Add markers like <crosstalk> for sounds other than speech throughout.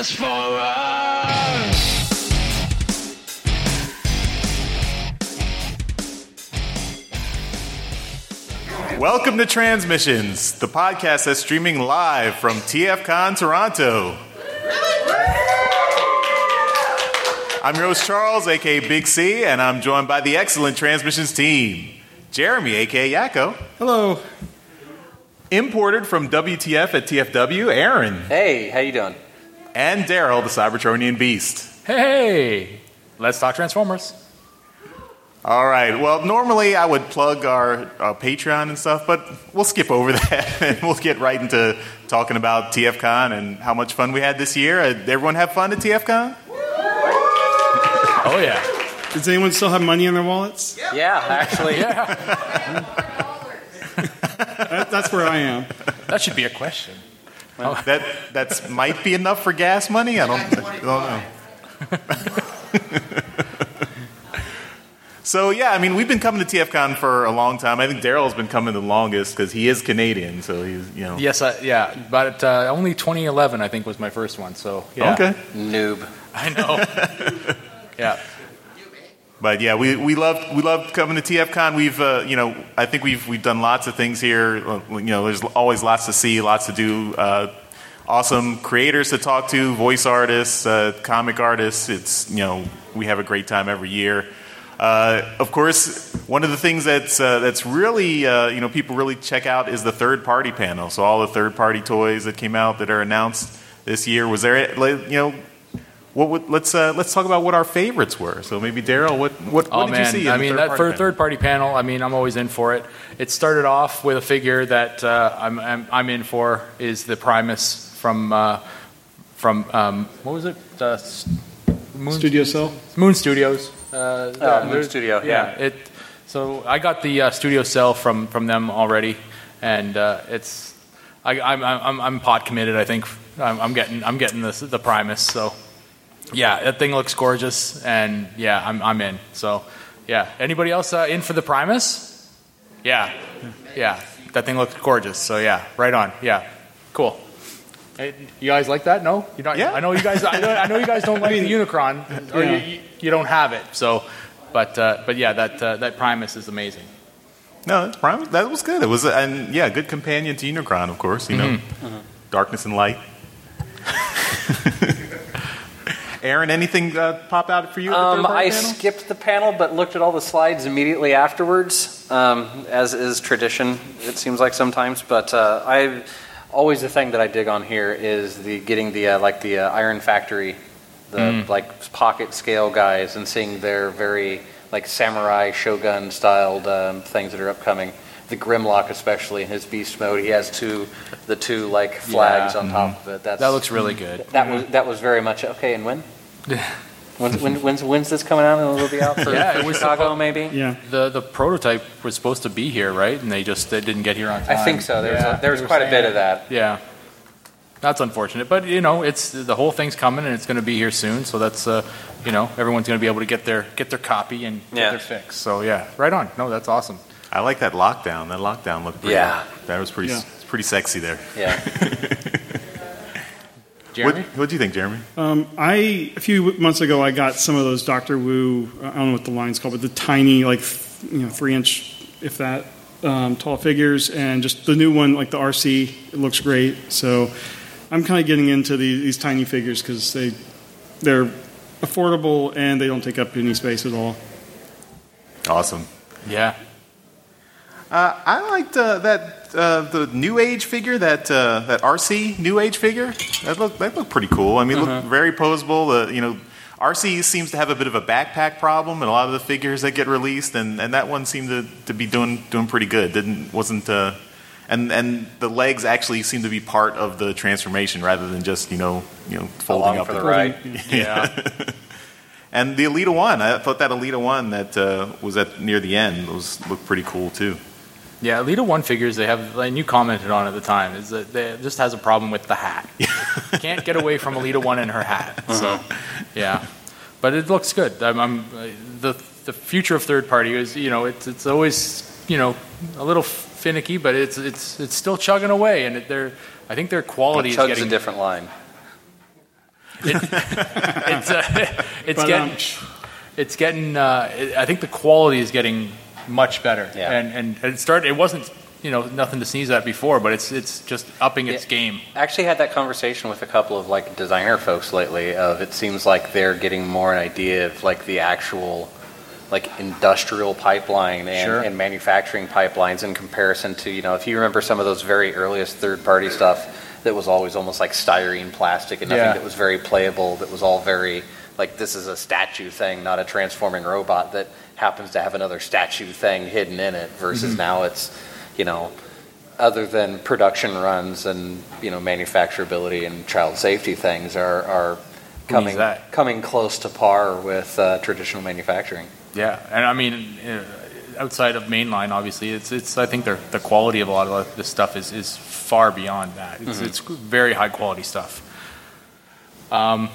Transformers! Welcome to Transmissions, the podcast that's streaming live from TFCon Toronto. I'm your host Charles, aka Big C, and I'm joined by the excellent Transmissions team. Jeremy, aka Yakko. Hello. Imported from WTF at TFW, Aaron. Hey, how you doing? And Daryl, the Cybertronian Beast. Hey, let's talk Transformers. All right. Well, normally I would plug our, our Patreon and stuff, but we'll skip over <laughs> that and we'll get right into talking about TFCon and how much fun we had this year. Uh, Did everyone have fun at TFCon? Oh yeah, Does anyone still have money in their wallets? Yeah, actually. That, that's where I am. that should be a question. That that's might be enough for gas money. I don't, I don't know. <laughs> so yeah, I mean, we've been coming to TFCon for a long time. I think Daryl's been coming the longest because he is Canadian. So he's you know Yes, I, yeah, but uh, only 2011 I think was my first one. So yeah. okay. Noob. I know. <laughs> yeah, But yeah, we, we love we love coming to TFCon. We've uh, you know I think we've we've done lots of things here. Uh, You know, there's always lots to see, lots to do. Uh, awesome creators to talk to, voice artists, uh, comic artists. It's you know we have a great time every year. Uh, of course, one of the things that's uh, that's really you know people really check out is the third party panel. So all the third party toys that came out that are announced this year. Was there you know would, let's uh, let's talk about what our favorites were. So maybe Daryl, what what, what oh did man, you see? in I mean third that for panel? third party panel. I mean, I'm always in for it. It started off with a figure that uh, I'm, I'm I'm in for is the Primus from uh, from um, what was it? Uh, S- Moon Studio Cell. Moon Studios. Uh, Oh, Moon Studio, yeah. It. So I got the uh, Studio Cell from from them already, and uh, it's I, I'm I'm I'm pod committed. I think I'm, I'm getting I'm getting the the Primus. So yeah, that thing looks gorgeous, and yeah, I'm I'm in. So yeah, anybody else uh, in for the Primus? Yeah, yeah, that thing looks gorgeous. So yeah, right on. Yeah, cool. Hey, you guys like that? No, you don't. Yeah. I know you guys. I know, I know you guys don't like the Unicron, or Yeah. you, you, you don't have it. So, but uh, but yeah, that uh, that Primus is amazing. No, that's prime- that was good. It was and yeah, good companion to Unicron, of course. You know, Mm-hmm. darkness and light. <laughs> Aaron, anything uh, pop out for you? Um, I panel? skipped the panel, but looked at all the slides immediately afterwards, um, as is tradition. It seems like sometimes, but uh, I always the thing that I dig on here is the getting the uh, like the uh, Iron Factory, the like pocket scale guys, and seeing their very like samurai shogun styled um, things that are upcoming. The Grimlock, especially in his beast mode, he has two, the two like flags Yeah. on top of it. That's That looks really good. that was that was very much okay. And when? When, when, when's, when's this coming out? And it'll be out for <laughs> Yeah, it was Chicago, suppo- maybe. Yeah. The the prototype was supposed to be here, right? And they just they didn't get here on time. I think so. There was, Yeah, a, there was they were quite a bit of that. Yeah, that's unfortunate, but you know, it's the whole thing's coming and it's going to be here soon. So that's uh, you know, everyone's going to be able to get their get their copy and get Yeah. their fix. So yeah, right on. No, that's awesome. I like that lockdown. That lockdown looked pretty. Yeah. that was pretty. Yeah. Pretty sexy there. Yeah. <laughs> What Jeremy, What do you think, Jeremy? Um, I a few months ago I got some of those Doctor Wu. I don't know what the line's called, but the tiny, like you know, three inch, if that, um, tall figures, and just the new one, like the RC, it looks great. So I'm kind of getting into the, these tiny figures because they they're affordable and they don't take up any space at all. Awesome. yeah, Uh, I liked uh, that uh, the New Age figure, that uh, that RC New Age figure. That looked that looked pretty cool. I mean, it Uh-huh. looked very posable. You know, RC seems to have a bit of a backpack problem, and a lot of the figures that get released, and, and that one seemed to, to be doing doing pretty good. Didn't wasn't. Uh, and and the legs actually seem to be part of the transformation rather than just you know you know folding Along up for the ride. <laughs> yeah. <laughs> And the Alita one, I thought that Alita one that uh, was at near the end was looked pretty cool too. Yeah, Alita One figures they have, and you commented on at the time, is that they just has a problem with the hat. <laughs> Can't get away from Alita One and her hat. So, yeah, but it looks good. I'm, I'm the the future of third party is you know it's it's always you know a little finicky, but it's it's it's still chugging away, and it, they're I think their quality is Chug's getting a different line. it's uh, <laughs> it's But, getting um, it's getting. Uh, it, I think the quality is getting much better. Yeah. And, and and it started. It wasn't you know nothing to sneeze at before, but it's it's just upping its Yeah. game. I actually had that conversation with a couple of like designer folks lately. Of it seems like they're getting more an idea of like the actual like industrial pipeline and, Sure. and manufacturing pipelines in comparison to you know if you remember some of those very earliest third party stuff that was always almost like styrene plastic and nothing Yeah. that was very playable that was all very like this is a statue thing not a transforming robot that happens to have another statue thing hidden in it versus now it's you know other than production runs and you know manufacturability and child safety things are are coming coming close to par with uh, traditional manufacturing. Yeah, and I mean, uh, outside of mainline, obviously, it's it's. I think the the quality of a lot of this stuff is is far beyond that. It's it's very high quality stuff. Um,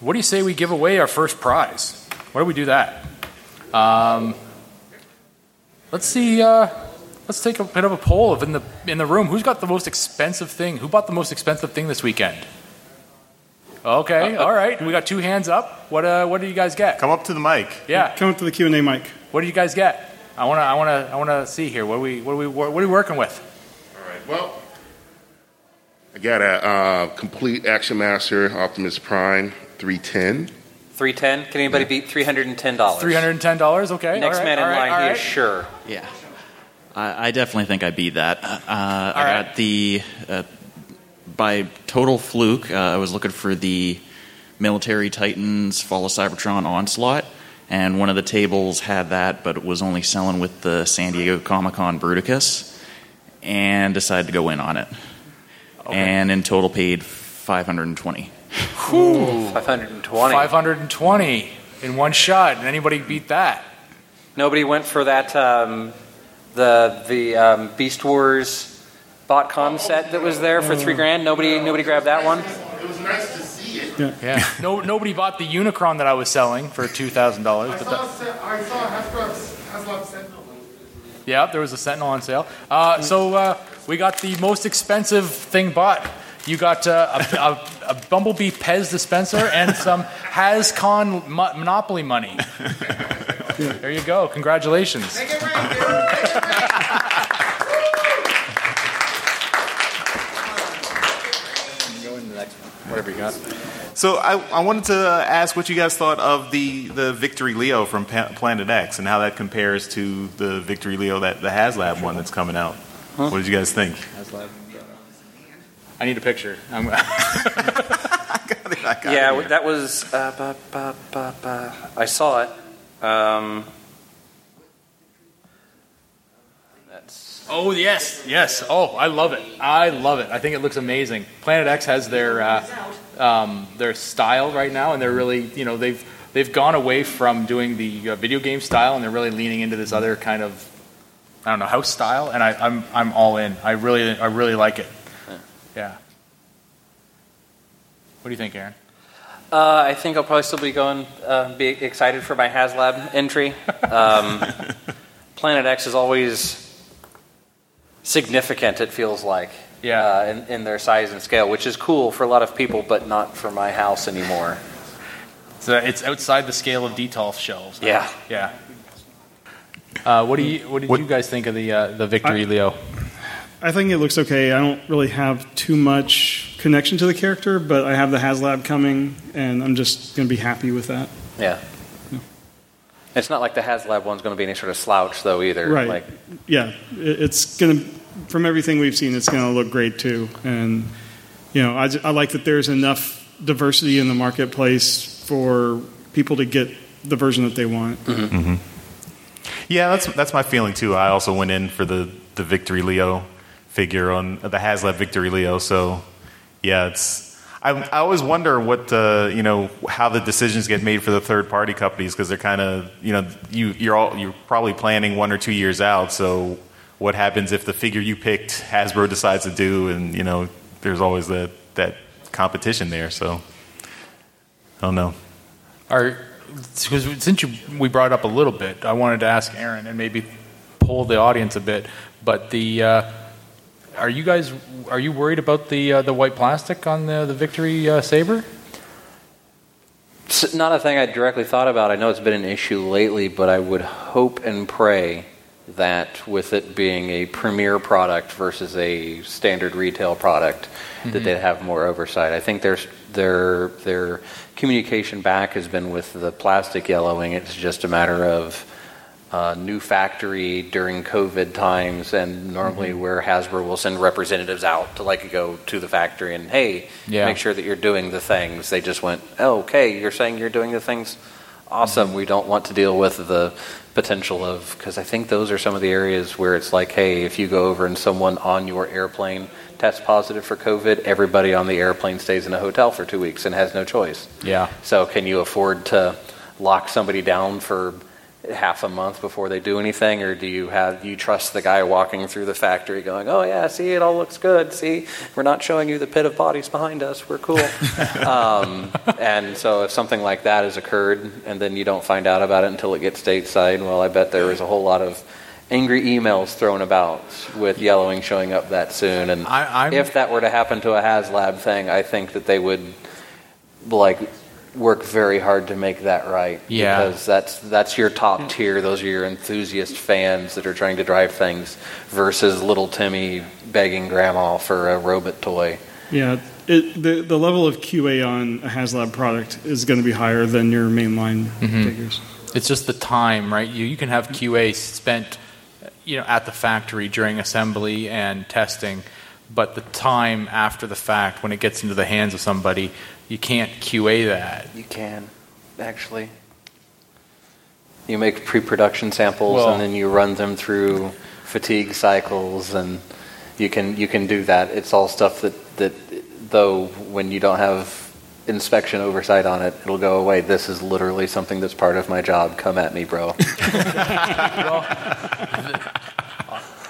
what do you say we give away our first prize? Why do we do that? Um, let's see. Uh, let's take a bit of a poll of in the in the room. Who's got the most expensive thing? Who bought the most expensive thing this weekend? Okay, all right. We got two hands up. What uh, what do you guys get? Come up to the mic. Yeah. Come up to the Q and A mic. What do you guys get? I want to. I want to. I want to see here. What are we? What are we? What are we working with? All right. Well, I got a uh, complete Action Master Optimus Prime 310. Three ten. Can anybody beat three hundred and ten dollars? Three hundred and ten dollars. Okay. Next all right, man in all right, line, all he right. is sure. Yeah. I, I definitely think I beat that. Uh, I right. got the, uh, by total fluke, uh, I was looking for the Military Titans Fall of Cybertron Onslaught, and one of the tables had that, but it was only selling with the San Diego Comic Con Bruticus, and decided to go in on it. And in total paid 520 Five hundred and twenty. Five hundred and twenty in one shot. And anybody beat that? Nobody went for that. Um, the the um, Beast Wars BotCon set that was there for three grand. Nobody nobody grabbed that one. It was nice to see it. Yeah. no. Nobody bought the Unicron that I was selling for two thousand dollars. But that, I saw Hasbro, Hasbro Sentinel. yeah, there was a Sentinel on sale. Uh, so uh, we got the most expensive thing bought. You got uh, a, a, a Bumblebee Pez dispenser and some HasCon mo- Monopoly money. There you go. Congratulations. Whatever you got. So I, I wanted to ask what you guys thought of the, the Victory Leo from Pa- Planet X and how that compares to the Victory Leo that the HasLab one that's coming out. What did you guys think? I need a picture. I'm, I <laughs> got Yeah, it here. that was. Uh, ba, ba, ba, ba. I saw it. Um, that's oh yes, yes. Oh, I love it. I love it. I think it looks amazing. Planet X has their uh, um, their style right now, and they're really you know they've they've gone away from doing the uh, video game style, and they're really leaning into this other kind of I don't know house style, and I, I'm I'm all in. I really I really like it. Yeah. What do you think, Aaron? Uh, I think I'll probably still be going, uh, be excited for my HasLab entry. Um, <laughs> Planet X is always significant, it feels like, Yeah. uh, in, in their size and scale, which is cool for a lot of people, but not for my house anymore. It's, uh, it's outside the scale of Detolf shelves. Yeah. Yeah. Uh, what do you What did What- you guys think of the uh, the Victory I- Leo? I think it looks okay. I don't really have too much connection to the character, but I have the HasLab coming, and I'm just going to be happy with that. Yeah. It's not like the HasLab one's going to be any sort of slouch, though, either. Right. Like, yeah, it's going to, from everything we've seen, it's going to look great too. And, you know, I, I like that there's enough diversity in the marketplace for people to get the version that they want. Mm-hmm. Mm-hmm. Yeah, that's that's my feeling too. I also went in for the, the Victory Leo figure on the HasLab Victory Leo. So yeah, it's I, I always wonder what uh, you know how the decisions get made for the third party companies because they're kind of you know you you're all you're probably planning one or two years out. So what happens if the figure you picked Hasbro decides to do, and you know there's always that that competition there. So I don't know. Are because since you we brought up a little bit, I wanted to ask Aaron and maybe pull the audience a bit. But the uh, are you guys are you worried about the uh, the white plastic on the the Victory uh, saber? It's not a thing I directly thought about. I know it's been an issue lately, but I would hope and pray that with it being a premier product versus a standard retail product, that they'd have more oversight. I think there's their their communication back has been with the plastic yellowing. It's just a matter of uh, new factory during COVID times, and normally where Hasbro will send representatives out to like go to the factory and hey, Yeah. make sure that you're doing the things. They just went, oh, okay, you're saying you're doing the things. Awesome. We don't want to deal with the potential of because I think those are some of the areas where it's like, hey, if you go over and someone on your airplane tests positive for COVID, everybody on the airplane stays in a hotel for two weeks and has no choice. Yeah. So can you afford to lock somebody down for half a month before they do anything, or do you have you trust the guy walking through the factory going, "Oh yeah, see it all looks good. See, we're not showing you the pit of bodies behind us. We're cool." <laughs> um, and so if something like that has occurred, and then you don't find out about it until it gets stateside, well, I bet there was a whole lot of angry emails thrown about with yellowing showing up that soon. And I- if that were to happen to a HasLab thing, I think that they would like work very hard to make that right. Yeah. Because that's that's your top tier. Those are your enthusiast fans that are trying to drive things versus little Timmy begging grandma for a robot toy. Yeah, it, the the level of QA on a HasLab product is going to be higher than your mainline mm-hmm. figures. It's just the time, right? You, you can have QA spent, you know, at the factory during assembly and testing, but the time after the fact, when it gets into the hands of somebody, you can't QA that. You can actually. You make pre-production samples Well- and then you run them through fatigue cycles, and you can you can do that. It's all stuff that that though when you don't have inspection oversight on it, it'll go away. This is literally something that's part of my job. Come at me, bro. <laughs>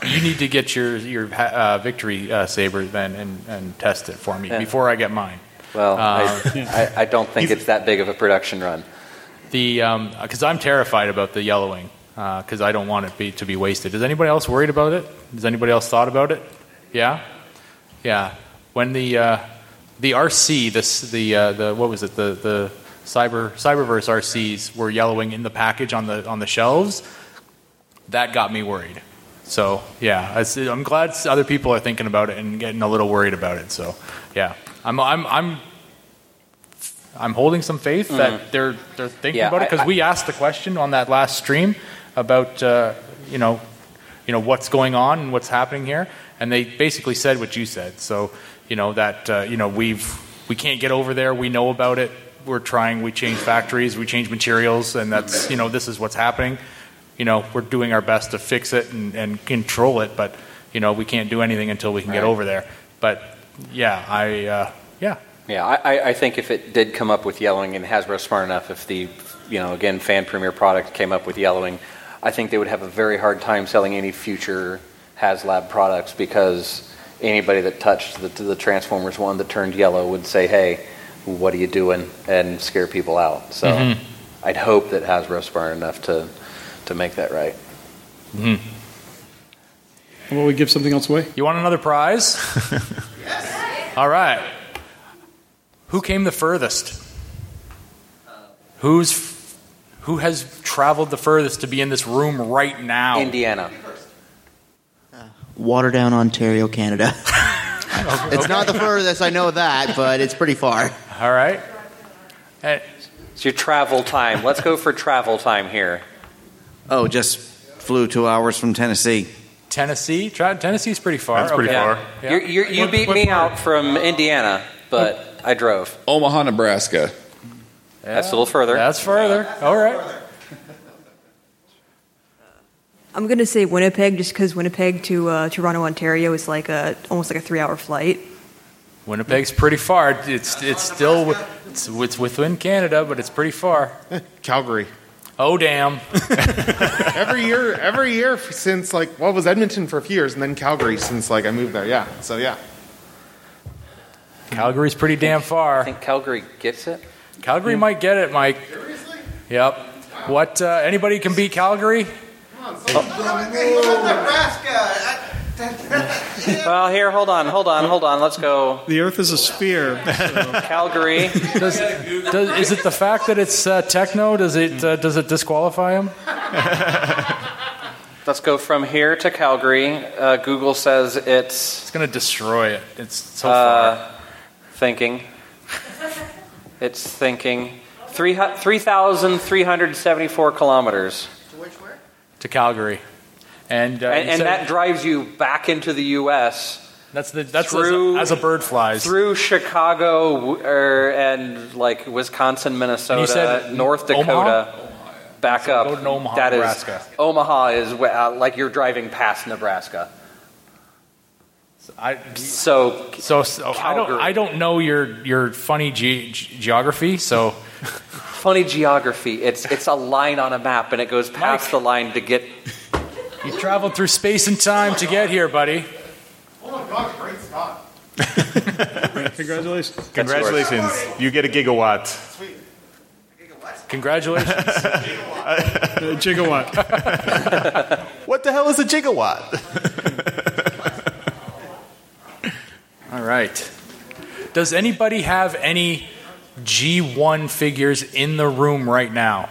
You need to get your your uh, victory uh, saber then and, and test it for me Yeah. before I get mine. Well, Uh, I, I, I don't think it's that big of a production run. The because I'm terrified about the yellowing because I don't want it be, to be wasted. Is anybody else worried about it? Has anybody else thought about it? Yeah, yeah. When the uh, the RC this the uh, the what was it the the cyber cyberverse RCs were yellowing in the package on the on the shelves, that got me worried. So yeah, I'm glad other people are thinking about it and getting a little worried about it. So yeah, I'm I'm I'm I'm holding some faith that they're they're thinking Yeah, about it because we asked the question on that last stream about uh, you know you know what's going on and what's happening here, and they basically said what you said. So you know that uh, you know we've we can't get over there. We know about it. We're trying. We change factories. We change materials, and that's you know this is what's happening. You know we're doing our best to fix it and, and control it, but you know we can't do anything until we can get over there. But yeah, I uh, yeah. Yeah, I, I- think if it did come up with yellowing and Hasbro smart enough, if the, you know, again, fan premier product came up with yellowing, I think they would have a very hard time selling any future HasLab products because anybody that touched the, the Transformers one that turned yellow would say, hey, what are you doing? And scare people out. So I'd hope that Hasbro's smart enough to, to make that right. How about we give something else away? You want another prize? <laughs> Yes. All right. Who came the furthest? Who's who has traveled the furthest to be in this room right now? Indiana. Waterdown, Ontario, Canada. <laughs> it's not the furthest, I know that, but it's pretty far. All right. Eh, It's your travel time. Let's go for travel time here. Oh, just flew two hours from Tennessee. Tennessee. Tra- Tennessee's pretty far. That's pretty Okay. far. Yeah. You're, you're, you What- beat what me part? out from Indiana, but I drove. Omaha, Nebraska. That's a little further. That's further. All right. I'm gonna say Winnipeg, just because Winnipeg to uh, Toronto, Ontario is like a almost like a three-hour flight. Winnipeg's pretty far. It's it's still it's, it's within Canada, but it's pretty far. Calgary. Oh damn. <laughs> Every year, every year since like well, was Edmonton for a few years, and then Calgary since like I moved there. Yeah, so yeah. Calgary's pretty damn far. I think Calgary gets it. Calgary might get it, Mike. Seriously? Yep. What? Uh, anybody can beat Calgary? <laughs> Well, here, hold on, hold on, hold on. Let's go. The Earth is a sphere. <laughs> Calgary. Does, does, is it the fact that it's uh, techno? Does it uh, does it disqualify him? <laughs> Let's go from here to Calgary. Uh, Google says it's It's going to destroy it. It's so uh, far. thinking. It's thinking. Three hu- 3,374 kilometers. To which where? To Calgary, and uh, And, and that drives you back into the U.S. that's the that's through- as, a, as a bird flies. through Chicago er, and like Wisconsin, Minnesota, said North Omaha? Dakota, back up. go to Omaha, That is- Nebraska. Omaha is uh, like you're driving past Nebraska. I, So so, so I don't I don't know your your funny ge- geography. So funny geography. It's it's a line on a map, and it goes past Mike. the line to get. You traveled through space and time to get here, buddy. Oh my god, great spot. Congratulations. Congratulations, you get a gigawatt. Sweet. Gigawatt? Congratulations. <laughs> Uh, gigawatt. What the hell is a gigawatt? All right. Does anybody have any G1 figures in the room right now?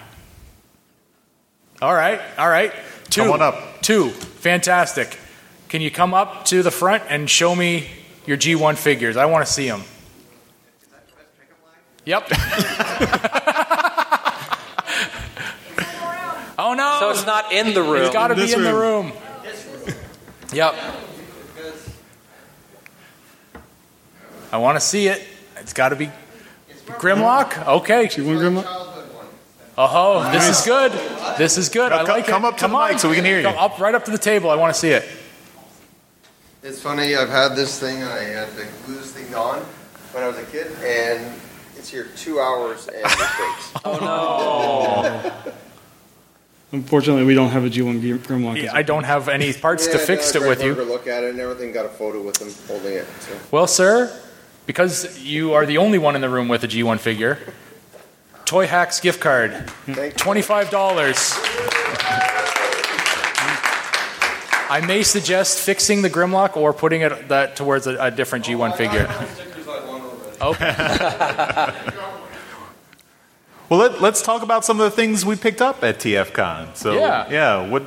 All right, all right. Two. Come on up. Two. Fantastic. Can you come up to the front and show me your G1 figures? I want to see them. Yep. <laughs> oh no! So it's not in the room. It's got to be This in the room. room. Yep. I want to see it. It's got to be Grimlock. Okay. G1 Grimlock? Oh, this is good. This is good. I Come- like come it. up to the mic so we can hear you. Come up right up to the table. I want to see it. It's funny, I've had this thing I had the glue this thing on when I was a kid, and it's here two hours and it breaks. <laughs> Oh no. Unfortunately, we don't have a G1 Grim- Grimlock. Yeah, I don't have any parts to fix no, it with you. Look at it and everything, got a photo with him holding it. So. Well, sir, because you are the only one in the room with a G1 figure, Toyhax gift card, twenty-five dollars. I may suggest fixing the Grimlock or putting it that towards a, a different G1 figure. Okay. <laughs> Well, let, let's talk about some of the things we picked up at TFCon. So, Yeah. yeah. What,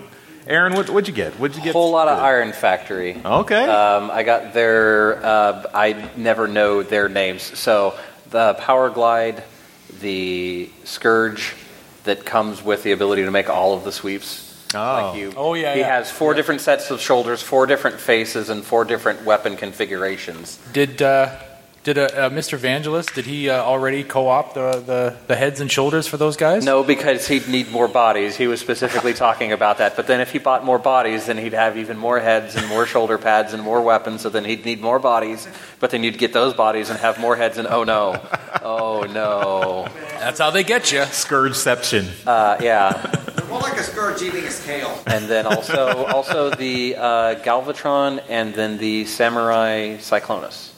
Aaron? What, what'd you get? What'd you get? A whole lot of? Iron Factory. Okay. Um, I got their. Uh, I never know their names. So the Power Glide, the Scourge, that comes with the ability to make all of the sweeps. Oh. Like you, Oh, yeah, He yeah. has four different sets of shoulders, four different faces, and four different weapon configurations. Did uh, did uh, uh, Mr. Vangelis? Did he uh, already co-op the, the the heads and shoulders for those guys? No, because he'd need more bodies. He was specifically <laughs> talking about that. But then if he bought more bodies, then he'd have even more heads and more shoulder pads and more weapons. So then he'd need more bodies. But then you'd get those bodies and have more heads. And oh no, oh no, That's how they get you. Scourgeception. uh, yeah. More like a scourge eating his tail. And then also also the uh, Galvatron and then the Samurai Cyclonus.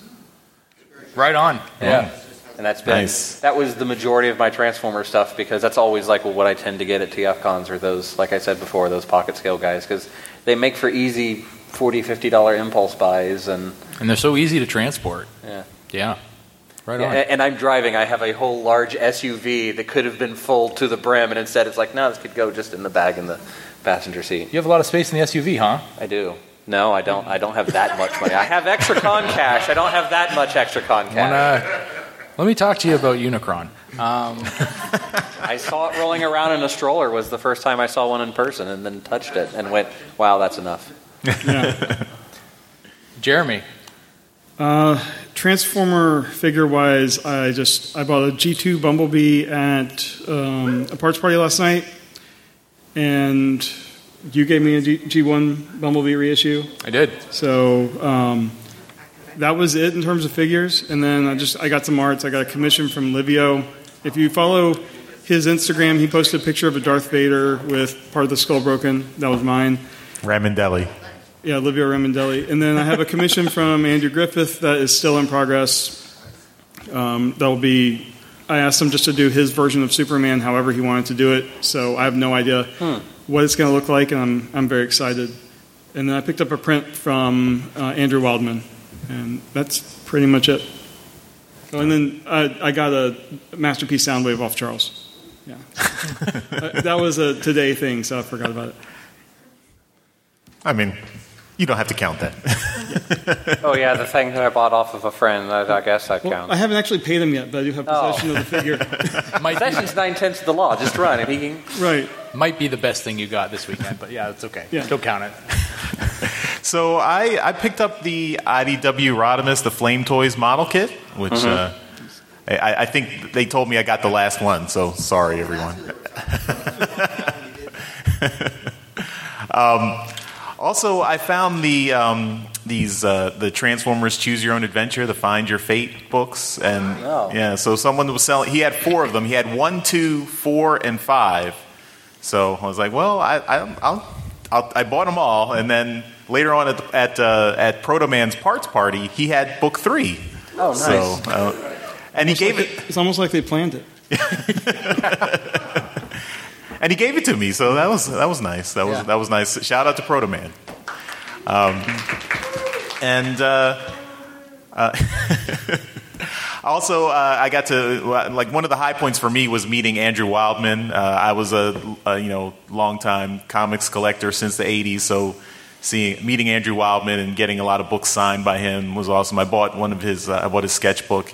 Right on. Yeah. And that's been Nice. that was the majority of my Transformer stuff because that's always like what I tend to get at TF cons or those like I said before those pocket scale guys because they make for easy 40 50 dollar impulse buys and And they're so easy to transport. yeah. Yeah. Right Yeah, on. and, and I'm driving. I have a whole large SUV that could have been full to the brim, and instead it's like, no, this could go just in the bag in the passenger seat. You have a lot of space in the SUV, huh? I do. No, I don't. I don't have that much money. I have extra con cash. I don't have that much extra con cash. Wanna, let me talk to you about Unicron. Um, <laughs> I saw it rolling around in a stroller. Was the first time I saw one in person, and then touched it and went, "Wow, that's enough." <laughs> Jeremy, Uh, Transformer figure wise, I just I bought a G2 Bumblebee at um, a parts party last night, and you gave me a G- G1 Bumblebee reissue. I did. So um, that was it in terms of figures. And then I just I got some arts. I got a commission from Livio. If you follow his Instagram, he posted a picture of a Darth Vader with part of the skull broken. That was mine. Ramondelli. Yeah, Livio Ramondelli. And then I have a commission <laughs> from Andrew Griffith that is still in progress. Um, that will be. I asked him just to do his version of Superman, however he wanted to do it. So I have no idea what it's going to look like, and I'm I'm very excited. and then I picked up a print from uh, Andrew Wildman, and that's pretty much it. Oh, and then I, I got a masterpiece Soundwave off Charles. Yeah, <laughs> Uh, that was a today thing, so I forgot about it. I mean, you don't have to count that. <laughs> oh yeah, the thing that I bought off of a friend. I, I guess that Well, counts. I haven't actually paid him yet, but I do have possession of the figure. <laughs> Possession's nine tenths of the law. Just run it. He can. Right. Might be the best thing you got this weekend, but yeah, it's okay. Yeah. Don't count it. <laughs> So I, I picked up the IDW Rodimus, the Flame Toys model kit, which Mhm. uh, I, I think they told me I got the last one, so sorry, everyone. um, also, I found the um, these uh, the Transformers Choose Your Own Adventure, the Find Your Fate books, and Oh. yeah, so someone was selling. He had four of them. He had one, two, four, and five. So I was like, well, I, I, I'll, I'll, I bought them all, and then later on at at, uh, at Proto Man's parts party, he had book three. Oh, nice. So, uh, and he gave it, It's almost like they planned it. <laughs> <laughs> and he gave it to me. So that was that was nice. That was Yeah. that was nice. Shout out to Proto Man. Um, and uh, uh, <laughs> also, uh, I got to like one of the high points for me was meeting Andrew Wildman. Uh, I was a, a you know longtime comics collector since the '80s, so seeing meeting Andrew Wildman and getting a lot of books signed by him was awesome. I bought one of his uh, I bought his sketchbook.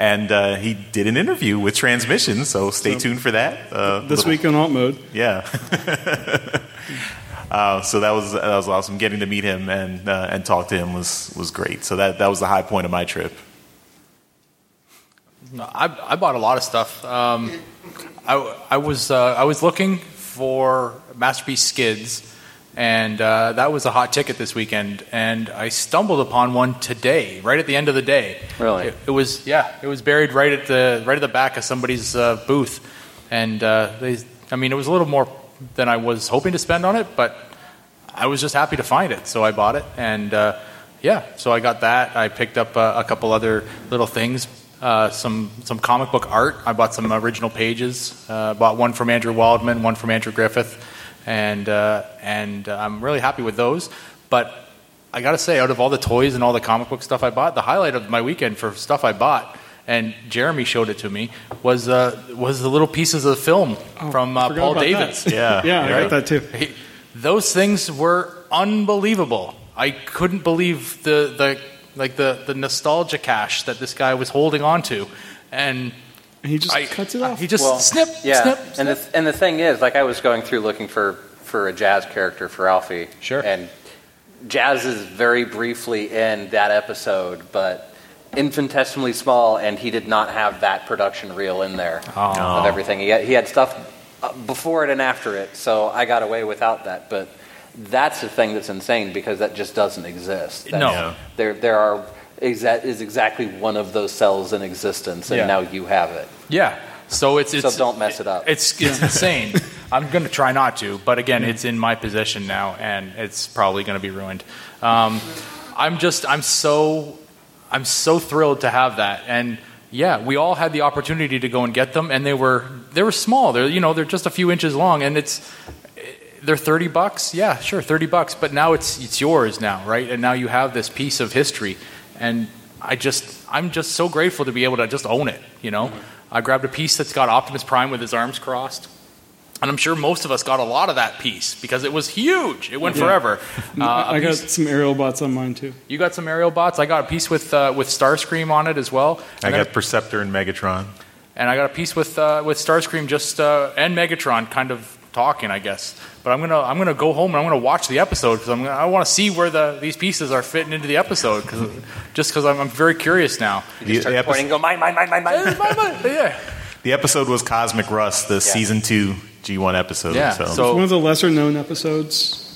And uh, he did an interview with Transmission, so stay So- tuned for that. Uh, This little- week on Alt Mode. yeah. <laughs> uh, so that was that was awesome. Getting to meet him and uh, and talk to him was was great. So that that was the high point of my trip. No, I, I bought a lot of stuff. Um, I, I was uh, I was looking for masterpiece skids, and uh, that was a hot ticket this weekend. And I stumbled upon one today, right at the end of the day. Really? It, it was yeah, it was buried right at the right at the back of somebody's uh, booth, and uh, they. I mean, it was a little more than I was hoping to spend on it, but I was just happy to find it, so I bought it, and uh, yeah, so I got that. I picked up uh, a couple other little things, uh, some some comic book art. I bought some original pages. Uh, bought one from Andrew Wildman, one from Andrew Griffith, and uh, and uh, I'm really happy with those. But I got to say, out of all the toys and all the comic book stuff I bought, the highlight of my weekend for stuff I bought. And Jeremy showed it to me. Was uh, was the little pieces of film from uh, Paul Davids? that. <laughs> Yeah. Yeah, I got that too. He- those things were unbelievable. I couldn't believe the, the like the, the nostalgia cache that this guy was holding on to, and he just cuts it off. He just Well, snip, yeah. snip, And the and the thing is, like I was going through looking for for a jazz character for Alfie. Sure. And Jazz is very briefly in that episode, but infinitesimally small, and he did not have that production reel in there Oh. of everything. He had, he had stuff uh, before it and after it, so I got away without that. But that's the thing that's insane because that just doesn't exist. That- No. There there are exa- is exactly one of those cells in existence, and Yeah. now you have it. Yeah. So it's it's so don't mess it up. It's it's insane. <laughs> I'm going to try not to, but again, it's in my possession now, and it's probably going to be ruined. Um, I'm just I'm so I'm so thrilled to have that, and yeah, we all had the opportunity to go and get them, and they were they were small. They're you know they're just a few inches long, and it's they're 30 bucks yeah sure 30 bucks but now it's it's yours now right and now you have this piece of history and i just i'm just so grateful to be able to just own it you know? I grabbed a piece that's got optimus prime with his arms crossed. And i'm sure most of us got a lot of that piece because it was huge. It went Yeah. forever. No, Uh, a I got some aerial bots on mine too. you got some Aerialbots? I got a piece with uh, with starscream on it as well. I And then got Perceptor and Megatron. and I got a piece with uh, with Starscream just uh, and Megatron kind of talking, I guess. But I'm gonna I'm gonna go home and I'm gonna watch the episode because I'm gonna, I want to see where the these pieces are fitting into the episode cause, just because I'm, I'm very curious now. The- the Pointing, and go mine, mine, mine, mine, mine. yeah. <laughs> The episode was Cosmic Rust, the season two G1 episode. Yeah, so. It's one of the lesser known episodes.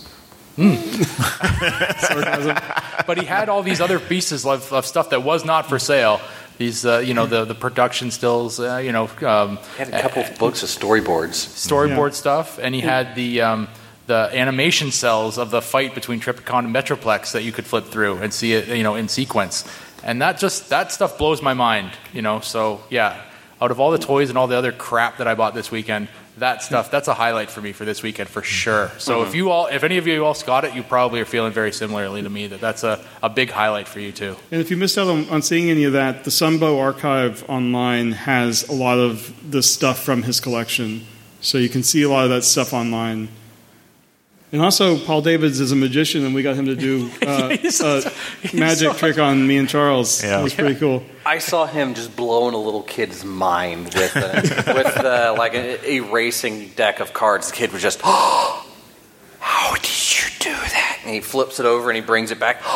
Hmm. <laughs> but he had all these other pieces of, of stuff that was not for sale. These, uh, you know, the the production stills, uh, you know, um, He had a couple of books of storyboards. storyboard stuff, and he had the um, the animation cells of the fight between Trypticon and Metroplex that you could flip through and see it, you know, in sequence. And that just that stuff blows my mind, you know. So yeah, out of all the toys and all the other crap that I bought this weekend, that stuff that's a highlight for me for this weekend for sure. So if you all, if any of you else got it, you probably are feeling very similarly to me that that's a, a big highlight for you too. And if you missed out on, on seeing any of that, the Sunbow Archive online has a lot of the stuff from his collection. So you can see a lot of that stuff online. And also, Paul Davids is a magician, and we got him to do <laughs> uh, a magic so- <laughs> trick on me and Charles. Yeah. It was pretty cool. I saw him just blowing a little kid's mind with a, with uh, like an erasing deck of cards. The kid was just, <gasps> "How did you do that?" And he flips it over and he brings it back. <gasps>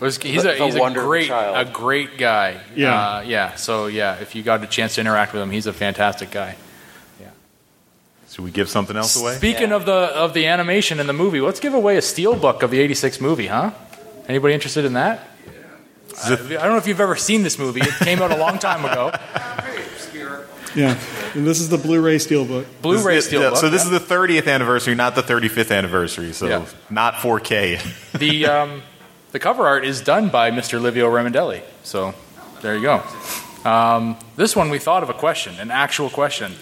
Was- he's a, he's a a great child. a great guy. Yeah. uh, yeah. So yeah, if you got a chance to interact with him, he's a fantastic guy. Should we give something else away? Speaking of the of the animation in the movie, let's give away a steelbook of the '86 movie, huh? Anybody interested in that? I, I don't know if you've ever seen this movie. It came out a long time ago. <laughs> Yeah. And this is the Blu-ray steelbook. Blu-ray This- yeah, steelbook. So this yeah. is the 30th anniversary, not the 35th anniversary. So Yeah. not 4K. the <laughs> um, the cover art is done by Mr. Livio Ramondelli. So there you go. Um, this one we thought of a question, an actual question.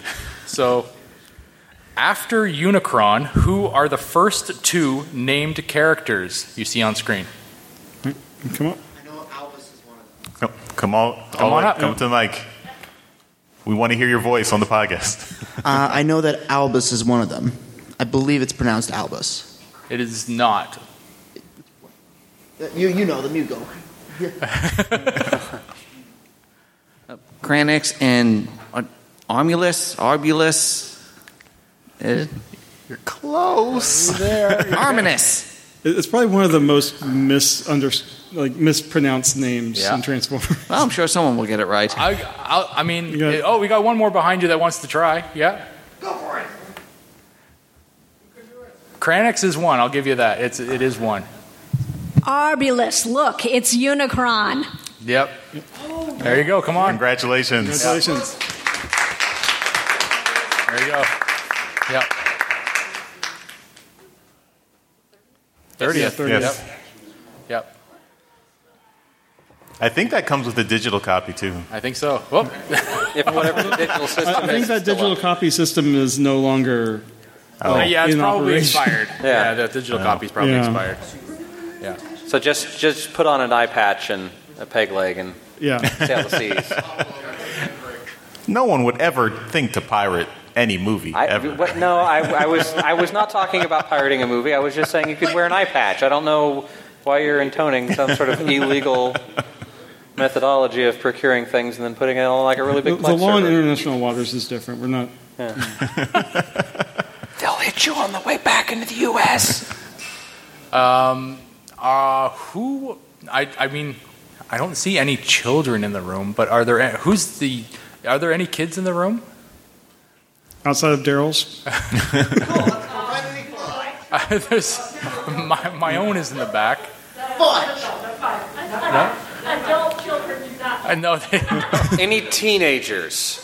So after Unicron, who are the first two named characters you see on screen? Come on. Come, come on, Come all on up. come to the mic. We want to hear your voice on the podcast. <laughs> Uh, I know that Albus is one of them. I believe it's pronounced Albus. It is not. You you know them. You go. <laughs> Kranix and uh, Armulus, Arbulus, uh, You're close. There. <laughs> Arminus. It's probably one of the most misunder, like mispronounced names Yeah. in Transformers. <laughs> Well, I'm sure someone will get it right. I, I, I mean, You got- it- oh, we got one more behind you that wants to try. Yeah. Go for it. Kranix is one. I'll give you that. It's it is one. Arbulus, look, it's Unicron. Yep. There you go. Come on. Congratulations. Congratulations. There you go. Yep. Thirtieth. Yeah, 30th. Yep. Yep. I think that comes with a digital copy too. I think so. Whoop. <laughs> If whatever the digital system I, I think is, that digital up. copy system is no longer. Uh, yeah, it's in probably operation. expired. <laughs> Yeah. Yeah, the digital copy's probably Yeah. expired. Yeah. So just just put on an eye patch and a peg leg and Yeah. sail the seas. <laughs> No one would ever think to pirate any movie I, ever. what, no, I, I was I was not talking about pirating a movie. I was just saying you could wear an eye patch. I don't know why you're intoning some sort of illegal methodology of procuring things and then putting it on like a really big. the Plex law in international waters is different. We're not. They'll hit you on the way back into the U.S. Um. Uh. Who? I. I mean, I don't see any children in the room. But are there? Who's the? Are there any kids in the room? Outside of Daryl's, <laughs> There's my, my own is in the back. No? Adult children do not. I know. They, Any teenagers?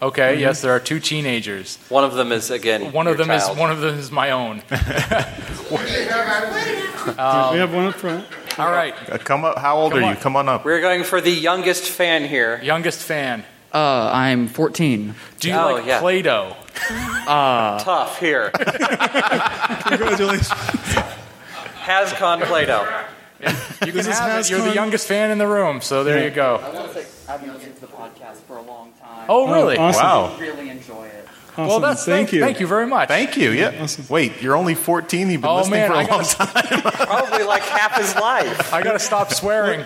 okay. Yes, there are two teenagers. One of them is again. One of them child. is one of them is my own. <laughs> we have one up front. All right. Uh, come up. How old Come are on. you? Come on up. We're going for the youngest fan here. Youngest fan. Uh, I'm 14. Do you Oh, like yeah. Play-Doh? <laughs> Tough here. <laughs> Congratulations. Hascon Play-Doh. You can have it. You're the youngest fan in the room, so there you go. I want to say I've been listening to the podcast for a long time. Oh, really? awesome. Wow. I really enjoy it. Awesome. Well, that's thank you. Thank you very much. Thank you. Yeah. Wait, you're only 14. You've been Oh listening man, for a long gotta, time. <laughs> Probably like half his life. I gotta stop swearing.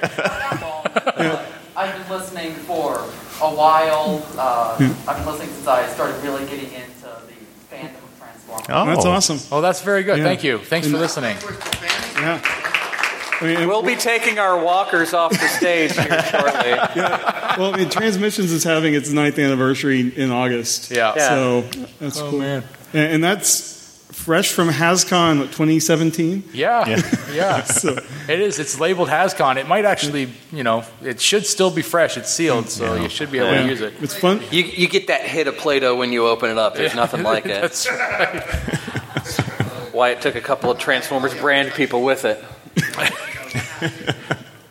I've been listening for a while. Uh, I've been listening since I started really getting into the fandom of Transformers. Oh. That's awesome. Oh, that's very good. Yeah. Thank you. Thanks for listening. Yeah. I mean, We'll be taking our walkers off the stage here <laughs> shortly. well, I mean, Transmissions is having its ninth anniversary in August. Yeah. Yeah. So that's Oh cool. man. And, and that's fresh from Hascon what, 2017. Yeah. Yeah. <laughs> <laughs> So It is. It's labeled Hascon. It might actually, you know, it should still be fresh. It's sealed, so you should be able yeah, to use it. it's fun. You, you get that hit of Play-Doh when you open it up. There's nothing like it. <laughs> That's right. Why it took a couple of Transformers brand people with it.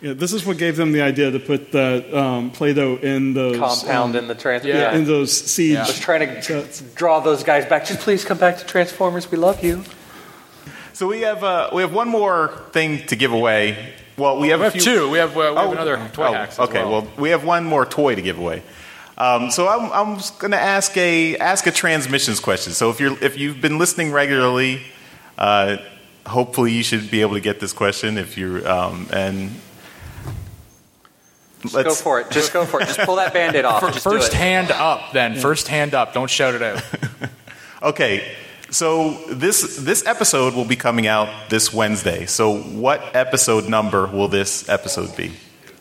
Yeah, this is what gave them the idea to put the um, Play-Doh in those Compound um, in the trans- yeah, yeah. in those seeds. I was trying to draw those guys back. Just please come back to Transformers. We love you. So we have uh, we have one more thing to give away. Well, we have, We a have few- two. We have, uh, we have Oh, another toy oh, hacks as Okay, well. well. we have one more toy to give away. Um, so I'm, I'm going to ask a ask a transmissions question. So if you're if you've been listening regularly, uh, hopefully you should be able to get this question. If you're um, and Just go for it. Just go for it. Just pull that band-aid <laughs> off. Just first hand up, then. First hand up. Don't shout it out. <laughs> Okay, so this this episode will be coming out this Wednesday. So what episode number will this episode be?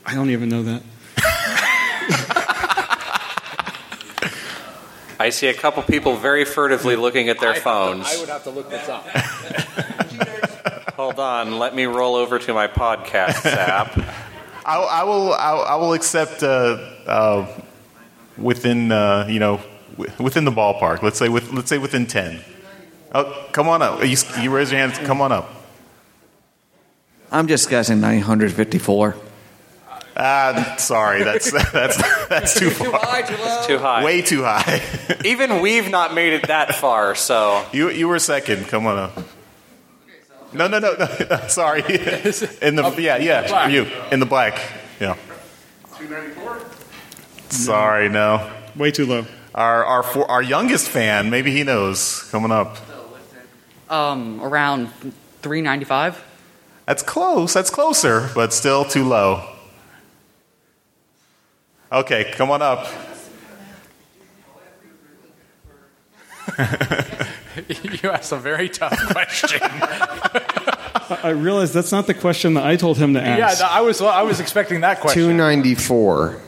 I don't even know that. <laughs> I see a couple people very furtively looking at their phones. I would have to look this up. Hold on. Let me roll over to my podcast app. I, I will I, I will accept uh, uh, within uh, you know wi- within the ballpark. Let's say with let's say within ten. Oh, come on up. You, you raise your hands. Come on up. I'm just guessing 954. Ah, sorry, that's <laughs> that's that's too far. It's too high. Way too high. <laughs> Even we've not made it that far, so. You you were second. Come on up. No, no, no, no. <laughs> Sorry. <laughs> In the yeah, yeah, Black. you in the black. Yeah. Two ninety four. Sorry, no. Way too low. Our our for, our youngest fan, maybe he knows. Coming up. Um, around 395. That's close. That's closer, but still too low. Okay, come on up. <laughs> <laughs> you asked a very tough question. I I realize that's not the question that I told him to yeah, ask. th- I was I was expecting that question. 294.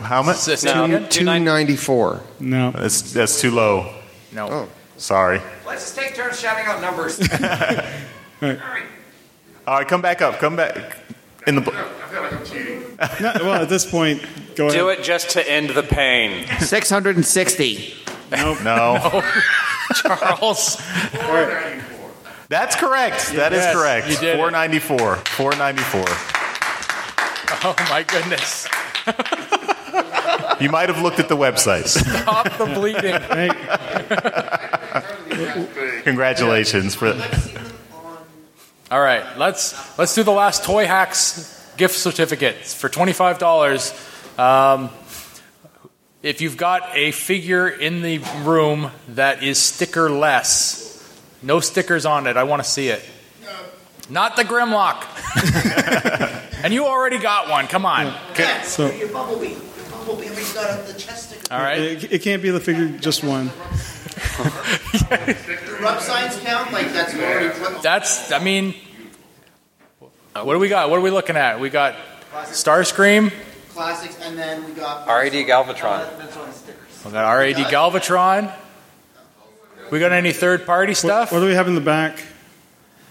How much? Say- say it again? 294. No. That's that's too low. No. Oh. Sorry. Let's just take turns shouting out numbers. <laughs> All right, come back up. Come back in the. bl- No, well, at this point, go ahead. Do it just to end the pain. 660. Nope. No. <laughs> Charles. That's correct. That is Yes, correct. you did it. 494. 494. Oh my goodness. You might have looked at the website. Stop the bleeding. Congratulations for All right, let's let's do the last Toyhax gift certificates for twenty five dollars. Um, if you've got a figure in the room that is sticker less, no stickers on it, I want to see it. Not the Grimlock. <laughs> and you already got one. Come on. So, Your bumblebee. Your bumblebee. We got the chest sticker. All right. it, it can't be the figure, just one. The rub signs count? Like that's already clipped. That's. I mean, uh, what do we got? What are we looking at? We got Starscream. Classics, and then we got. RAD Galvatron. We got RAD Galvatron. We got any third party stuff? What do we have in the back?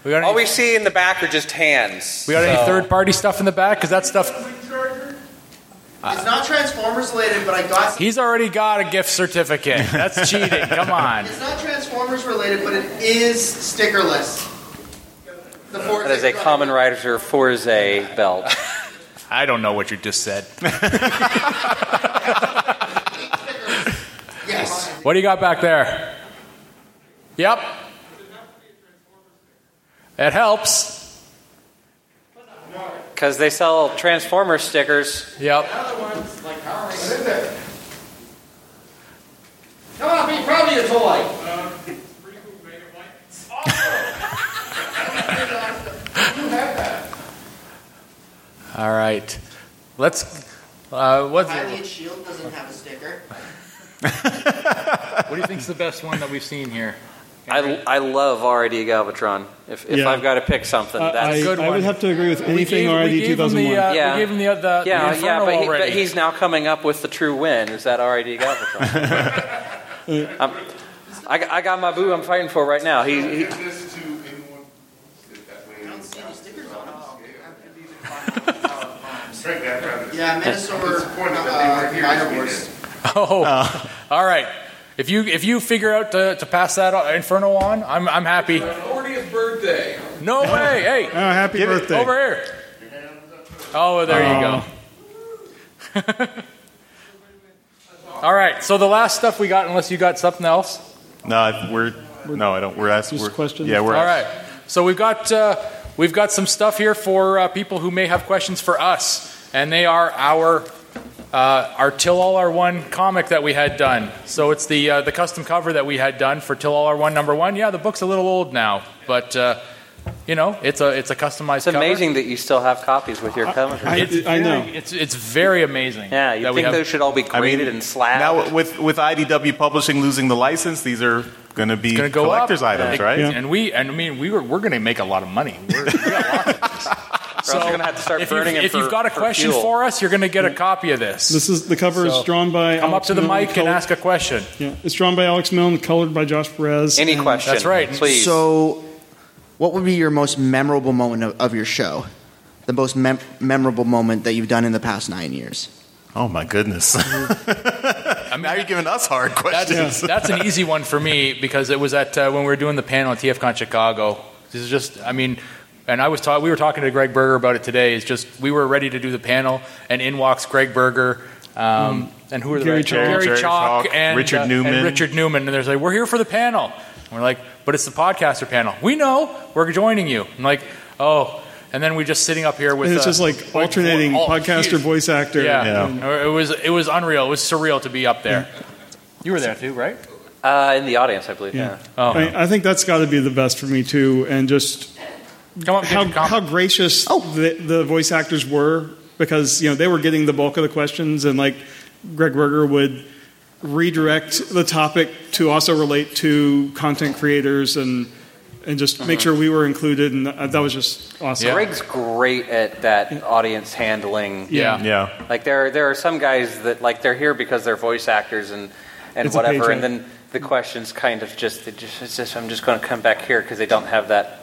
We got All we see in the back are just hands. we got any third party stuff in the back? Because that stuff. It's not Transformers related, but I got. Some, He's already got a gift certificate. That's <laughs> cheating. Come on. it's not Transformers related, but it is stickerless. The Fourze That is a Kamen Rider Fourze belt. <laughs> I don't know what you just said. <laughs> Yes. What do you got back there? Yep. It helps. Because they sell Transformer stickers. Yep. Come on, be proud of your toy. <laughs> All right. Let's. Uh, what's, Valiant Shield doesn't have a sticker. what do you think's the best one that we've seen here? I, I love RAD Galvatron. If, if Yeah. I've got to pick something, I, that's I, good One. I would have to agree with anything gave- we already gave him 2001. the, uh, Yeah. We gave him the, the, the yeah, Inferno yeah, but, he, but he's now coming up with the true win. Is that RAD Galvatron? <laughs> I, got- I got my boo I'm fighting for right now. He, he, Yeah, Minosaur. Uh, Dino Wars. Oh, <laughs> all right. If you if you figure out to, to pass that uh, Inferno on, I'm I'm happy. 40th birthday. No way! <laughs> Hey, Oh, happy Give it- birthday. over here. Oh, there you go. <laughs> All right. So the last stuff we got, unless you got something else. No, I- we're no, I don't. We're asking. We're, questions? Yeah, we're All right. So we've got uh, we've got some stuff here for uh, people who may have questions for us, and they are our uh, our Till All Are One comic that we had done. So it's the uh, the custom cover that we had done for Till All Are One number one. Yeah, the book's a little old now, but uh, you know it's a it's a customized. It's amazing that you still have copies with your cover. It's very- It's it's very amazing. Yeah, you think have- those should all be I mean, graded and slabbed? Now with with IDW Publishing losing the license, these are going to be going to go collector's up. items, Yeah. right? And we and I mean we were we're going to make a lot of money. We're, <laughs> we got lots of these. Or else you're gonna have to start if burning you've, them if you've got a for question fuel. for us, you're going to get a copy of this. This is the cover is drawn by. Come Alex up to the Milne, mic and colored- ask a question. Yeah, it's drawn by Alex Milne, colored by Josh Perez. Any and- question, That's right. please. So, what would be your most memorable moment of, of your show? The most mem- memorable moment that you've done in the past nine years? Oh my goodness! <laughs> I mean, now you're giving us hard That's, questions. that's an easy one for me because it was at uh, when we were doing the panel at TFCon Chicago. This is just, I mean, and I was ta- we were talking to Greg Berger about it today. It's just we were ready to do the panel, and in walks Greg Berger. Um, and who are the Gary rest? Chalk. Gary Chalk Chalk, and Richard uh, Newman. and Richard Newman, and they're like, "We're here for the panel." And we're like, "But it's the podcaster panel." We know. We're joining you. I'm like, "Oh." And then we just sitting up here with And it's uh, just like alternating all- podcaster, voice actor. Yeah. And- it was it was unreal. It was surreal to be up there. You were there too, right? uh, in the audience, I believe. Yeah. Yeah. Oh, I, I think that's got to be the best for me too, and just come up, how give how comment. gracious the, the voice actors were because you know they were getting the bulk of the questions, and like Greg Berger would redirect the topic to also relate to content creators and and just make uh-huh. sure we were included, and that, that was just awesome. Greg's great at that audience handling. Yeah. yeah. Like there, there are some guys that like they're here because they're voice actors and and It's whatever, and then the questions kind of just, just, it's just I'm just going to come back here because they don't have that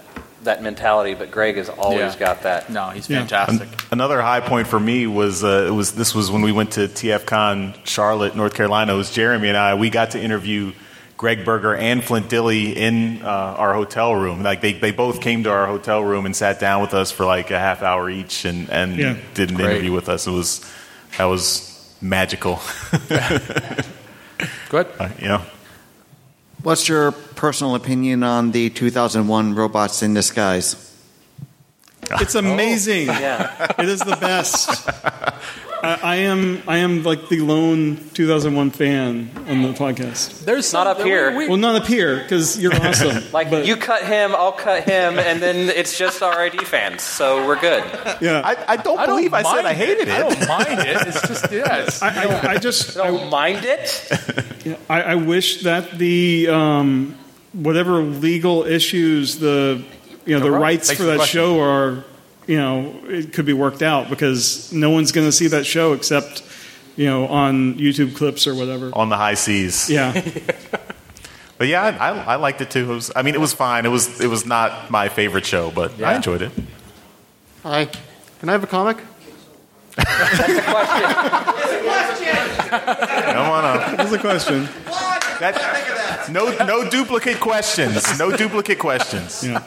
that mentality. But Greg has always Yeah. got that. No, he's Yeah. fantastic. Another high point for me was uh, it was this was when we went to TFCon Charlotte, North Carolina. It was Jeremy and I. We got to interview Greg Berger and Flint Dille in uh, our hotel room. Like they, they both came to our hotel room and sat down with us for like a half hour each and, and Yeah. did an Great. interview with us. It was that was magical. <laughs> Good. Uh, you know. What's your personal opinion on the 2001 Robots in Disguise? It's oh. amazing. Yeah. It is the best. <laughs> I, I am I am like the lone 2001 fan on the podcast. There's Not some- up here. we- we- Well, not up here because you're awesome. <laughs> Like But- you cut him, I'll cut him, and then it's just RID fans, so we're good. yeah. I, I don't I don't believe I said mind I hated I it. I don't mind it. It's just <laughs> yeah. It's, I, I, I just I don't mind it. I, I wish that the um, whatever legal issues the you know the right. rights Thanks for for that question. show are you know it could be worked out because no one's going to see that show except you know on YouTube clips or whatever. on the high seas. Yeah, <laughs> But yeah, I, I, I liked it too. It was, I mean, it was fine. It was it was not my favorite show, but I enjoyed it. Hi. Can I have a comic? That's a question. That's a question. Come on up. that's the question. What? That, no no duplicate questions. No duplicate questions. Yeah.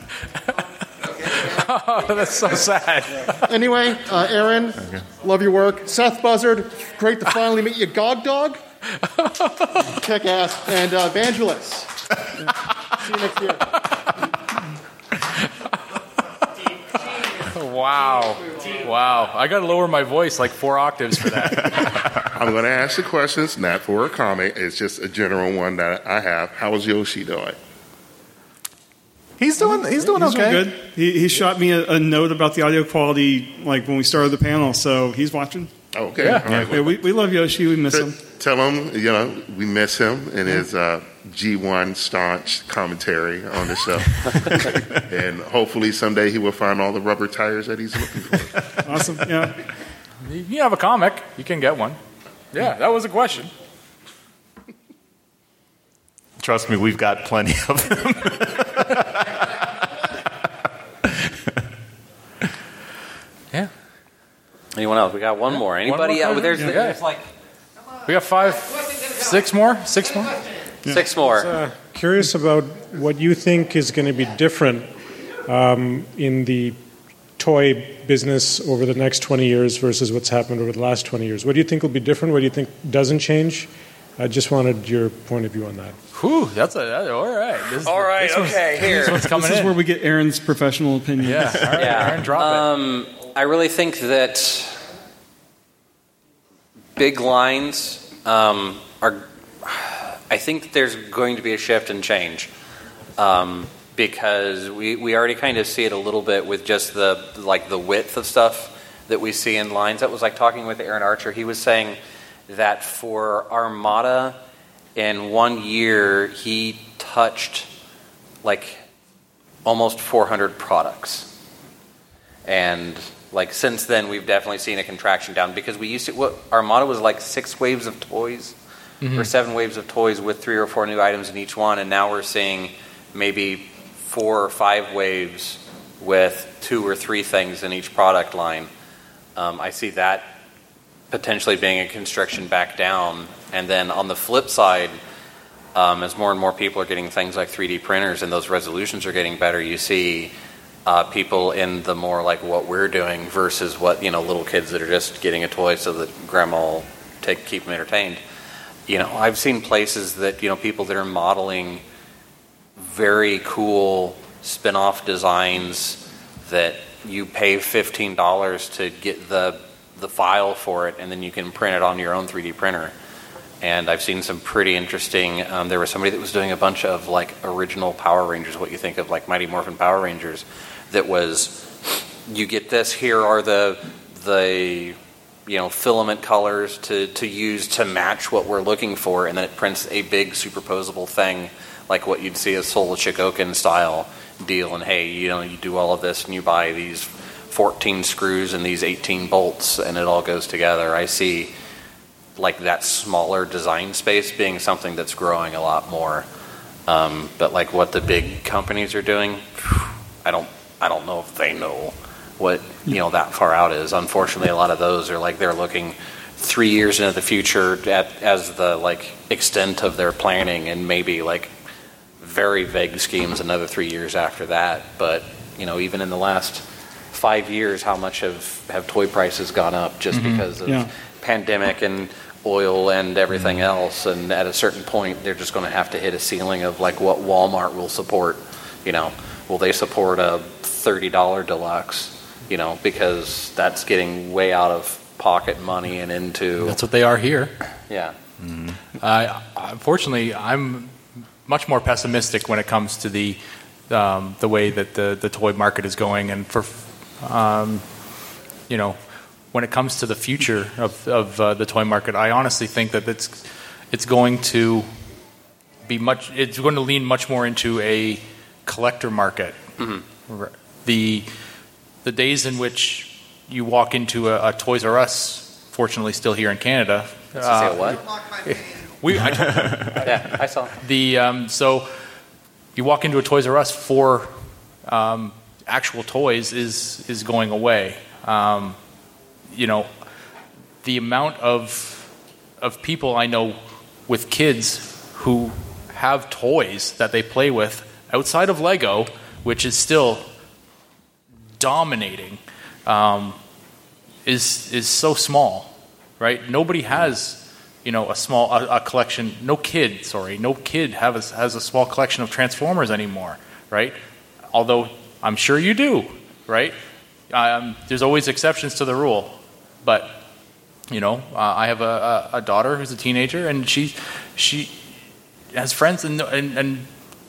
Oh, <laughs> that's so sad. Anyway, uh, Aaron, love your work. Seth Buzzard, great to <laughs> finally meet you. Gog Dog, kick ass. And uh, Vangelis. Yeah. See you next year. Wow. Wow. I got to lower my voice like four octaves for that. <laughs> I'm going to ask the questions, not for a comment. It's just a general one that I have. How is Yoshi doing? He's doing he's doing He's okay. doing good. He, he shot me a, a note about the audio quality like when we started the panel, so he's watching. Okay. Yeah. All right. Yeah, we, we love Yoshi. We miss him. Tell him, you know, we miss him and his uh, G1 staunch commentary on the show. <laughs> and hopefully someday he will find all the rubber tires that he's looking for. Awesome. Yeah. you have a comic, you can get one. Yeah, that was a question. Trust me, we've got plenty of them. Yeah. Anyone else? We got one more. Anybody? more else? there's, Yeah. there's like We got five, six more? Six more? six more. Uh, curious about what you think is going to be different um, in the toy business over the next 20 years versus what's happened over the last 20 years? What do you think will be different? What do you think doesn't change? I just wanted your point of view on that. Whew, that's a that, all right. This, All right, this one's- okay, here. This one's coming this is in. where we get Aaron's professional opinion. Yeah, all right, Aaron, drop it. um, I really think that big lines um, are. I think there's going to be a shift and change um, because we, we already kind of see it a little bit with just the like the width of stuff that we see in lines. That was like talking with Aaron Archer. He was saying that for Armada, in one year he touched like almost 400 products. And like since then, we've definitely seen a contraction down because we used to. What Armada was like six waves of toys, Mhm. or seven waves of toys with three or four new items in each one, and now we're seeing maybe four or five waves with two or three things in each product line. Um, I see that potentially being a constriction back down, and then on the flip side. Um, as more and more people are getting things like 3D printers and those resolutions are getting better, you see uh, people in the more like what we're doing versus what you know little kids that are just getting a toy so that grandma will take keep them entertained. You know, I've seen places that you know people that are modeling very cool spin-off designs that you pay fifteen dollars to get the the file for it, and then you can print it on your own 3D printer. And I've seen some pretty interesting. Um, there was somebody that was doing a bunch of like original Power Rangers, what you think of like Mighty Morphin Power Rangers. That was, you get this. Here are the the you know filament colors to to use to match what we're looking for, and then it prints a big superposable thing like what you'd see as Soul of Chogokin style deal. And hey, you know you do all of this, and you buy these 14 screws and these 18 bolts, and it all goes together. I see like that smaller design space being something that's growing a lot more. Um, but like what the big companies are doing, I don't I don't know if they know what you know that far out is. Unfortunately, a lot of those are like they're looking three years into the future at, as the like extent of their planning, and maybe like very vague schemes another three years after that. But you know, even in the last five years, how much have have toy prices gone up just Mhm. because of Yeah. pandemic and oil and everything else? And at a certain point, they're just going to have to hit a ceiling of like what Walmart will support. You know, will they support a thirty dollar deluxe? You know, because that's getting way out of pocket money and into That's what they are here. yeah. I unfortunately, I'm much more pessimistic when it comes to the um, the way that the, the toy market is going, and for you know, when it comes to the future of, of uh, the toy market, I honestly think that it's it's going to be much. It's going to lean much more into a collector market. Mhm. The the days in which you walk into a, a Toys R Us, fortunately still here in Canada. Uh, what? <laughs> We, I, <laughs> Yeah, I saw. the um, so you walk into a Toys R Us for um, actual toys is is going away. Um, you know, the amount of of people I know with kids who have toys that they play with outside of Lego, which is still dominating, um, is is so small, right? Nobody has you know a small a, a collection. No kid, sorry, no kid have a, has a small collection of Transformers anymore, right? Although I'm sure you do, right? Um, there's always exceptions to the rule, but you know, uh, I have a, a, a daughter who's a teenager, and she she has friends and, and and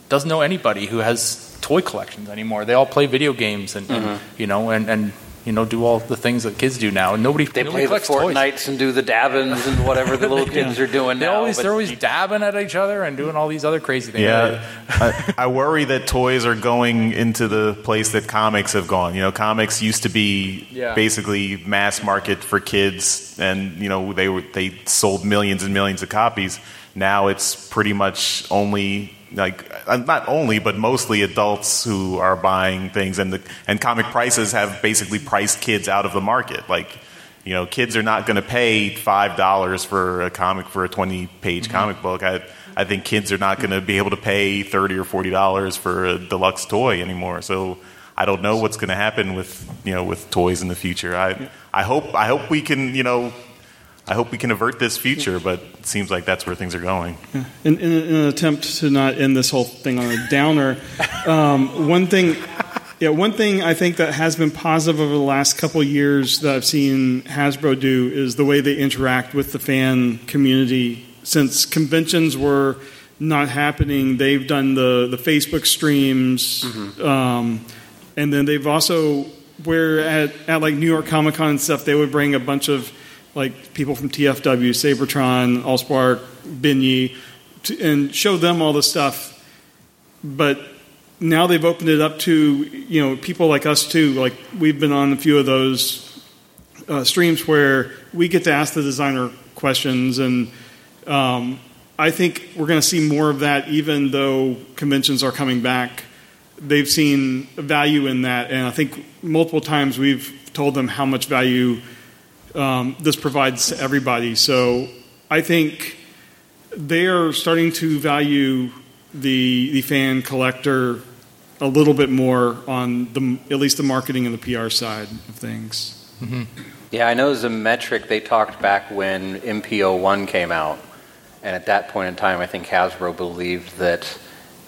doesn't know anybody who has toy collections anymore. They all play video games and, and, Mhm. you know and and you know do all the things that kids do now, and nobody They nobody play the collects toys. Fortnites and do the dabbins and whatever the little <laughs> kids are doing they now. Always, they're always dabbing at each other and doing all these other crazy things. Yeah, I, I worry that toys are going into the place that comics have gone. You know, comics used to be Yeah. basically mass market for kids, and you know they were they sold millions and millions of copies. Now it's pretty much only like uh, not only but mostly adults who are buying things, and the and comic prices have basically priced kids out of the market. Like. You know, kids are not going to pay five dollars for a comic for a twenty-page comic book. I, I think kids are not going to be able to pay thirty or forty dollars for a deluxe toy anymore. So I don't know what's going to happen with you know with toys in the future. I I hope I hope we can you know I hope we can avert this future, but it seems like that's where things are going. In, in, in an attempt to not end this whole thing on a downer, um, one thing, yeah, one thing I think that has been positive over the last couple years that I've seen Hasbro do is the way they interact with the fan community. Since conventions were not happening, they've done the the Facebook streams, um, and then they've also where at, at like New York Comic Con and stuff, they would bring a bunch of like people from TFW, Seibertron, Allspark, Binyi, and show them all the stuff. But now they've opened it up to you know people like us too. Like we've been on a few of those uh, streams where we get to ask the designer questions, and um, I think we're going to see more of that. Even though conventions are coming back, they've seen value in that, and I think multiple times we've told them how much value um, this provides to everybody. So I think they are starting to value the the fan collector a little bit more on the at least the marketing and the PR side of things. Yeah, I know as a metric they talked back when MPO1 came out, and at that point in time, I think Hasbro believed that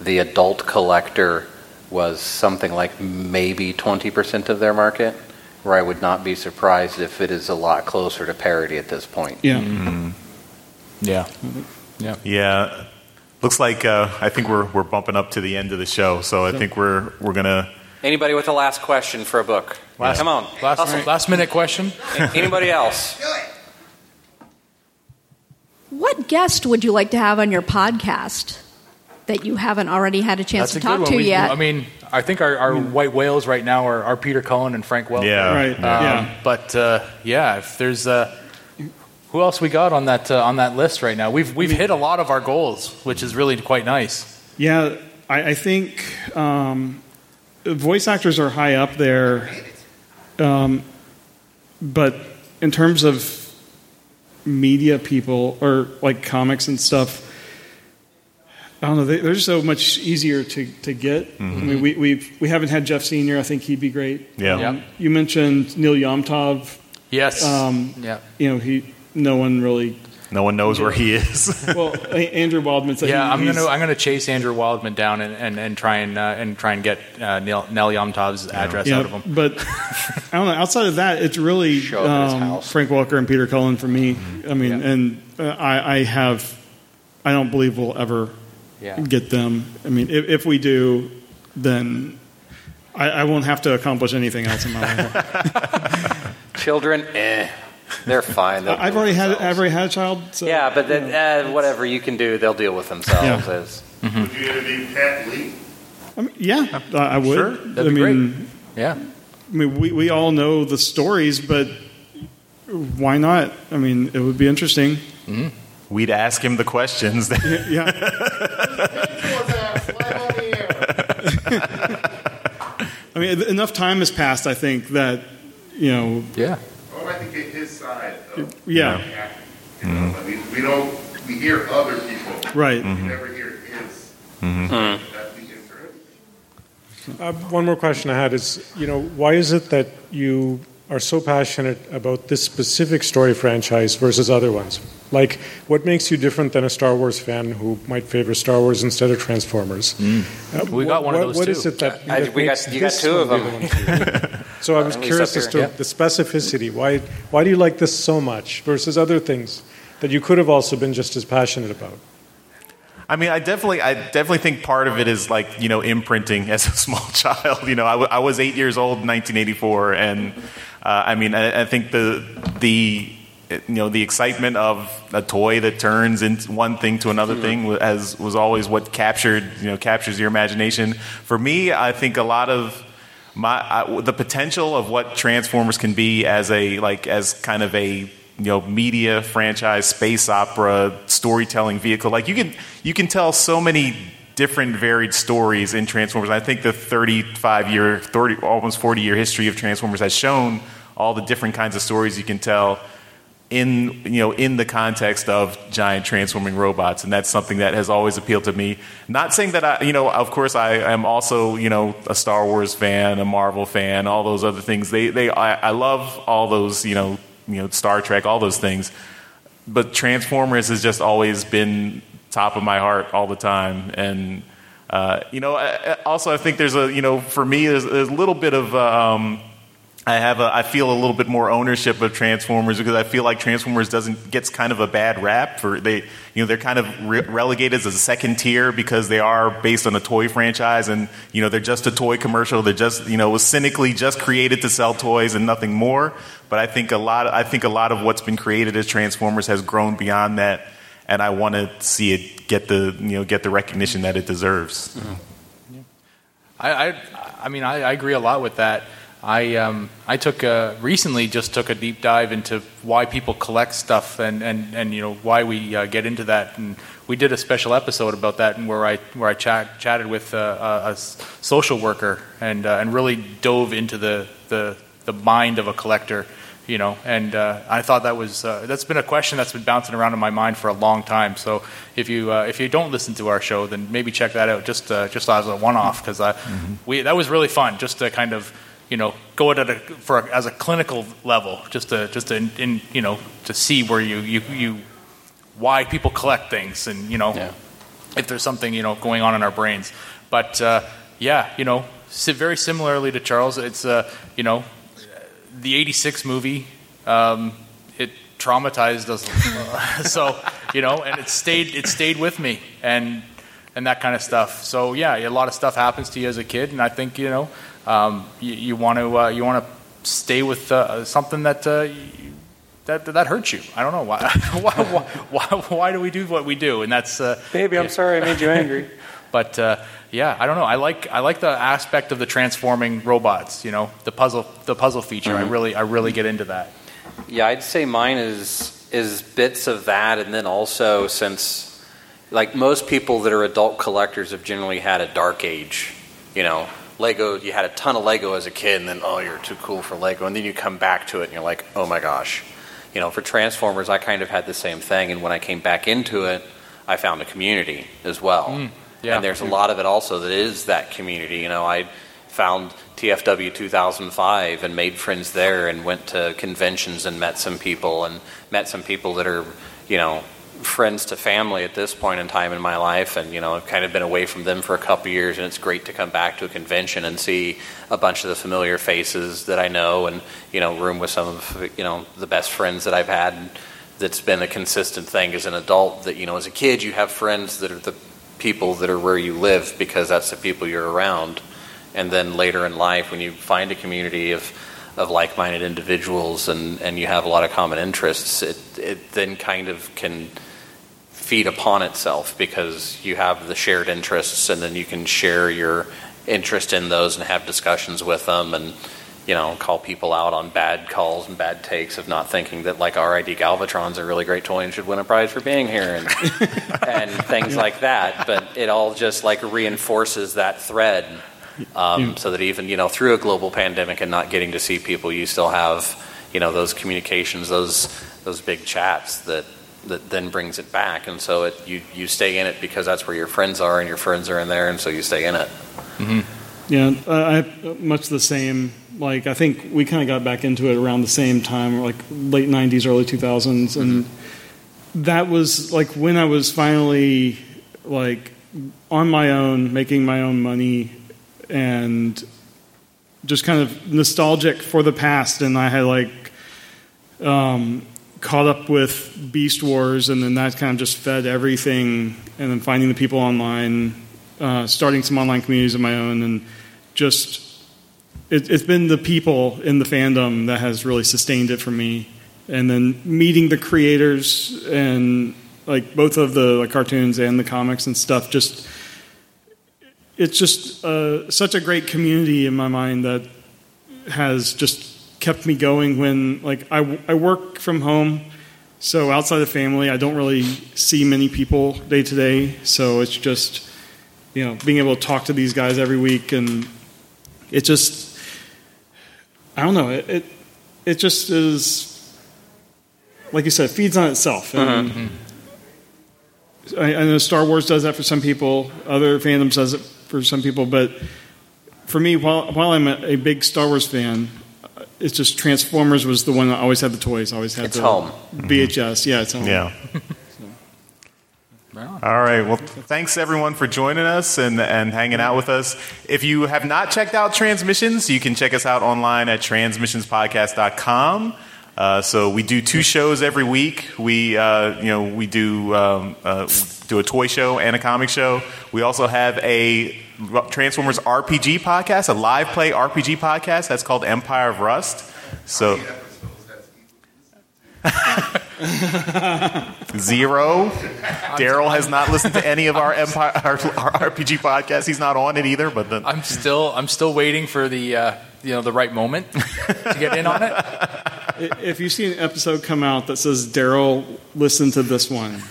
the adult collector was something like maybe 20% of their market, where I would not be surprised if it is a lot closer to parity at this point. Yeah. Mhm. Yeah. Yeah. Yeah. Looks like uh, I think we're we're bumping up to the end of the show, so I think we're we're gonna. Anybody with a last question for a book? Last- Come on. Last, Hustle. last minute question. Anybody else? What guest would you like to have on your podcast that you haven't already had a chance That's to a good talk one. to We- yet? I mean, I think our, our white whales right now are, are Peter Cullen and Frank Welker. Yeah. Right, Um, yeah. But uh, yeah, if there's uh, who else we got on that uh, on that list right now? We've we've hit a lot of our goals, which is really quite nice. Yeah, I, I think um, voice actors are high up there, um, but in terms of media people or like comics and stuff, I don't know. They, they're so much easier to, to get. I mean, we we've, we haven't had Geoff Senior. I think he'd be great. Yeah. Yeah. Um, You mentioned Nel Yomtov. Yes. Um, yeah. You know, he no one really. No one knows where he is. <laughs> Well, Andrew Wildman said. Yeah, he- I'm gonna I'm gonna chase Andrew Wildman down and, and, and try and uh, and try and get uh, Nell, Nel Yomtov's address Yeah, out of him. But I don't know. Outside of that, it's really Show up at his um. Frank Welker and Peter Cullen for me. Mm-hmm. I mean, and uh, I, I have, I don't believe we'll ever Yeah. get them. I mean, if, if we do, then I, I won't have to accomplish anything else in my life. <laughs> Children, eh. They're fine. They'll I've already with had. I've already had a child. So, yeah, but that, uh, whatever you can do, they'll deal with themselves. Yeah. As, Would you interview Pat Lee? I mean, yeah, I, I would. Sure, that'd I be mean, great. Yeah. I mean, we, we all know the stories, but why not? I mean, it would be interesting. We'd ask him the questions. Yeah. yeah. <laughs> I mean, enough time has passed. I think that you know. Yeah. Well, I think like to get his side of Yeah. the acting. You know, I mean, we don't, we hear other people. Right. We never hear his. Mhm. That'd be interesting. Uh, one more question I had is, you know, why is it that you are so passionate about this specific story franchise versus other ones? Like, what makes you different than a Star Wars fan who might favor Star Wars instead of Transformers? Uh, We got one of what- those What too. is it that, I- that we got- makes you got two of them. one? <laughs> so I was At curious as to here. the specificity. Why, why do you like this so much versus other things that you could have also been just as passionate about? I mean, I definitely, I definitely think part of it is like you know imprinting as a <laughs> small child. You know, I, w- I was eight years old in 1984, and uh, I mean, I, I think the the you know the excitement of a toy that turns into one thing to another thing as was always what captured you know captures your imagination. For me, I think a lot of my I, the potential of what Transformers can be as a like as kind of a you know media franchise space opera storytelling vehicle like you can you can tell so many different varied stories in Transformers I think the 35 year 30 almost 40 year history of Transformers has shown all the different kinds of stories you can tell in you know in the context of giant transforming robots, and that's something that has always appealed to me. Not saying that I, you know, of course, I am also you know a Star Wars fan, a Marvel fan, all those other things. They they I, I love all those you know you know Star Trek, all those things. But Transformers has just always been top of my heart all the time, and uh, you know, I, also I think there's a you know for me there's, there's a little bit of um, I have a, I feel a little bit more ownership of Transformers because I feel like Transformers doesn't gets kind of a bad rap for they you know they're kind of re- relegated as a second tier because they are based on a toy franchise and you know they're just a toy commercial. They're just you know was cynically just created to sell toys and nothing more. But I think a lot I think a lot of what's been created as Transformers has grown beyond that. And I want to see it get the you know get the recognition that it deserves. Mm-hmm. I, I, I mean, I, I agree a lot with that. I, um, I took a, recently just took a deep dive into why people collect stuff and, and, and you know why we uh, get into that. And we did a special episode about that, and where I where I chat, chatted with uh, a, social worker and uh, and really dove into the, the the mind of a collector. You know, and uh, I thought that was uh, that's been a question that's been bouncing around in my mind for a long time. So if you uh, if you don't listen to our show, then maybe check that out just uh, just as a one off because we that was really fun just to kind of you know go at it a, for a, as a clinical level just to just to in, you know to see where you you you why people collect things and you know if there's something you know going on in our brains. But uh, yeah you know very similarly to Charles it's uh, you know the 86 movie um, it traumatized us. <laughs> So you know and it stayed it stayed with me and and that kind of stuff. So yeah a lot of stuff happens to you as a kid and i think you know um, you, you want to uh, you want to stay with uh, something that uh, you, that that hurts you i don't know why <laughs> why, why why why do we do what we do and that's uh, Baby, I'm sorry I made you angry. <laughs> but uh, yeah, I don't know. I like I like the aspect of the transforming robots. You know, the puzzle the puzzle feature. I Mhm. really I really get into that. Yeah, I'd say mine is is bits of that, and then also since like most people that are adult collectors have generally had a dark age. You know, Lego. You had a ton of Lego as a kid, and then oh, you're too cool for Lego, and then you come back to it, and you're like, oh my gosh. You know, for Transformers, I kind of had the same thing, and when I came back into it, I found a community as well. Mm, yeah. And there's a lot of it also that is that community. You know, I found TFW 2005 and made friends there and went to conventions and met some people and met some people that are, you know, friends to family at this point in time in my life and you know I've kind of been away from them for a couple of years and it's great to come back to a convention and see a bunch of the familiar faces that I know and you know room with some of you know the best friends that I've had. That's been a consistent thing as an adult that you know as a kid you have friends that are the people that are where you live because that's the people you're around. And then later in life when you find a community of of like-minded individuals and and you have a lot of common interests it it then kind of can feed upon itself because you have the shared interests and then you can share your interest in those and have discussions with them and you know call people out on bad calls and bad takes of not thinking that like RID Galvatron's a really great toy and should win a prize for being here and <laughs> and things like that. But it all just like reinforces that thread um, so that even you know through a global pandemic and not getting to see people you still have you know those communications those those big chats that that then brings it back and so it you you stay in it because that's where your friends are and your friends are in there and so you stay in it Yeah, uh, I much the same. Like, I think we kind of got back into it around the same time, like late '90s, early 2000s, and that was like when I was finally like on my own, making my own money, and just kind of nostalgic for the past. And I had like um, caught up with Beast Wars, and then that kind of just fed everything. And then finding the people online, uh, starting some online communities of my own, and just it, it's been the people in the fandom that has really sustained it for me. And then meeting the creators and like both of the like, cartoons and the comics and stuff, just it's just uh, such a great community in my mind that has just kept me going when like I, I work from home so outside of family i don't really see many people day to day so it's just you know being able to talk to these guys every week and it just i don't know it it, it just is like you said, feeds on itself. And uh-huh. I, I know Star Wars does that for some people. Other fandoms does it for some people. But for me, while while I'm a, a big Star Wars fan, it's just Transformers was the one that always had the toys. Always had It's the home. VHS. Yeah, it's home. Yeah. All right. Well, thanks everyone for joining us and, and hanging out with us. If you have not checked out Transmissions, you can check us out online at transmissionspodcast.com. Uh, so we do two shows every week. We, uh, you know, we do um, uh, do a toy show and a comic show. We also have a Transformers RPG podcast, a live play RPG podcast that's called Empire of Rust. So <laughs> zero. Daryl has not listened to any of our Empire our, our RPG podcasts. He's not on it either. But then I'm still I'm still waiting for the uh, you know the right moment to get in on it. If you see an episode come out that says Daryl, listen to this one.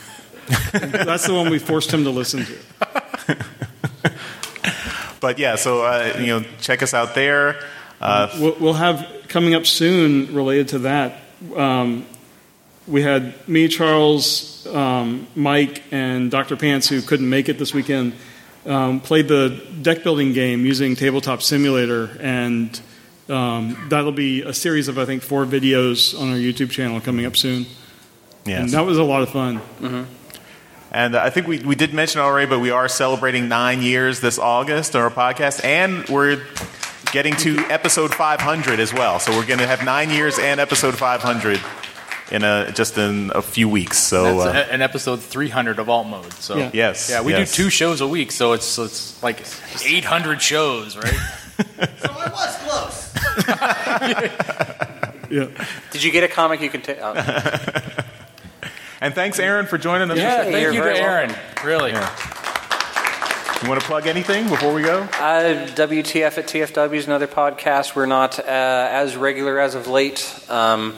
That's the one we forced him to listen to. But yeah, so uh, you know, check us out there. Uh, we'll, we'll have coming up soon related to that. Um, we had me, Charles, um, Mike, and Dr. Pants, who couldn't make it this weekend, um, played the deck building game using Tabletop Simulator, and um, that'll be a series of I think four videos on our YouTube channel coming up soon. Yes. And that was a lot of fun. Mm-hmm. And I think we, we did mention already, but we are celebrating nine years this August on our podcast, and we're getting to episode 500 as well. So we're going to have nine years and episode 500 in a just in a few weeks. So That's uh, a- an episode 300 of alt mode. So Yeah. Yes, yeah, we yes. do two shows a week, so it's it's like 800 shows, right? <laughs> So I was close. <laughs> yeah. Did you get a comic you can take? Oh. <laughs> and thanks, Aaron, for joining us. Yeah, thank you to Aaron. Really. You want to plug anything before we go? Uh, WTF at TFW is another podcast. We're not uh, as regular as of late. Um,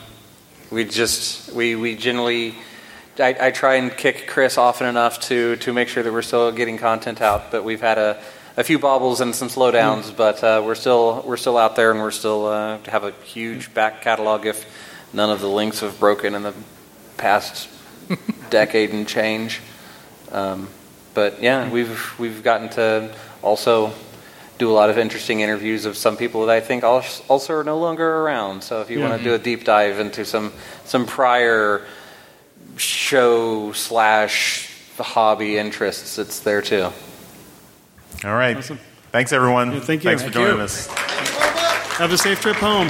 we just we we generally. I, I try and kick Chris often enough to to make sure that we're still getting content out. But we've had a, a few bobbles and some slowdowns. But uh, we're still we're still out there, and we're still uh, have a huge back catalog. If none of the links have broken in the past decade and change. Um, but yeah, we've we've gotten to also do a lot of interesting interviews of some people that I think also are no longer around. So if you Yeah. want to do a deep dive into some some prior show slash hobby interests, it's there too. All right. Thanks, everyone. thank you. Thanks for Thank joining you. us. Have a safe trip home.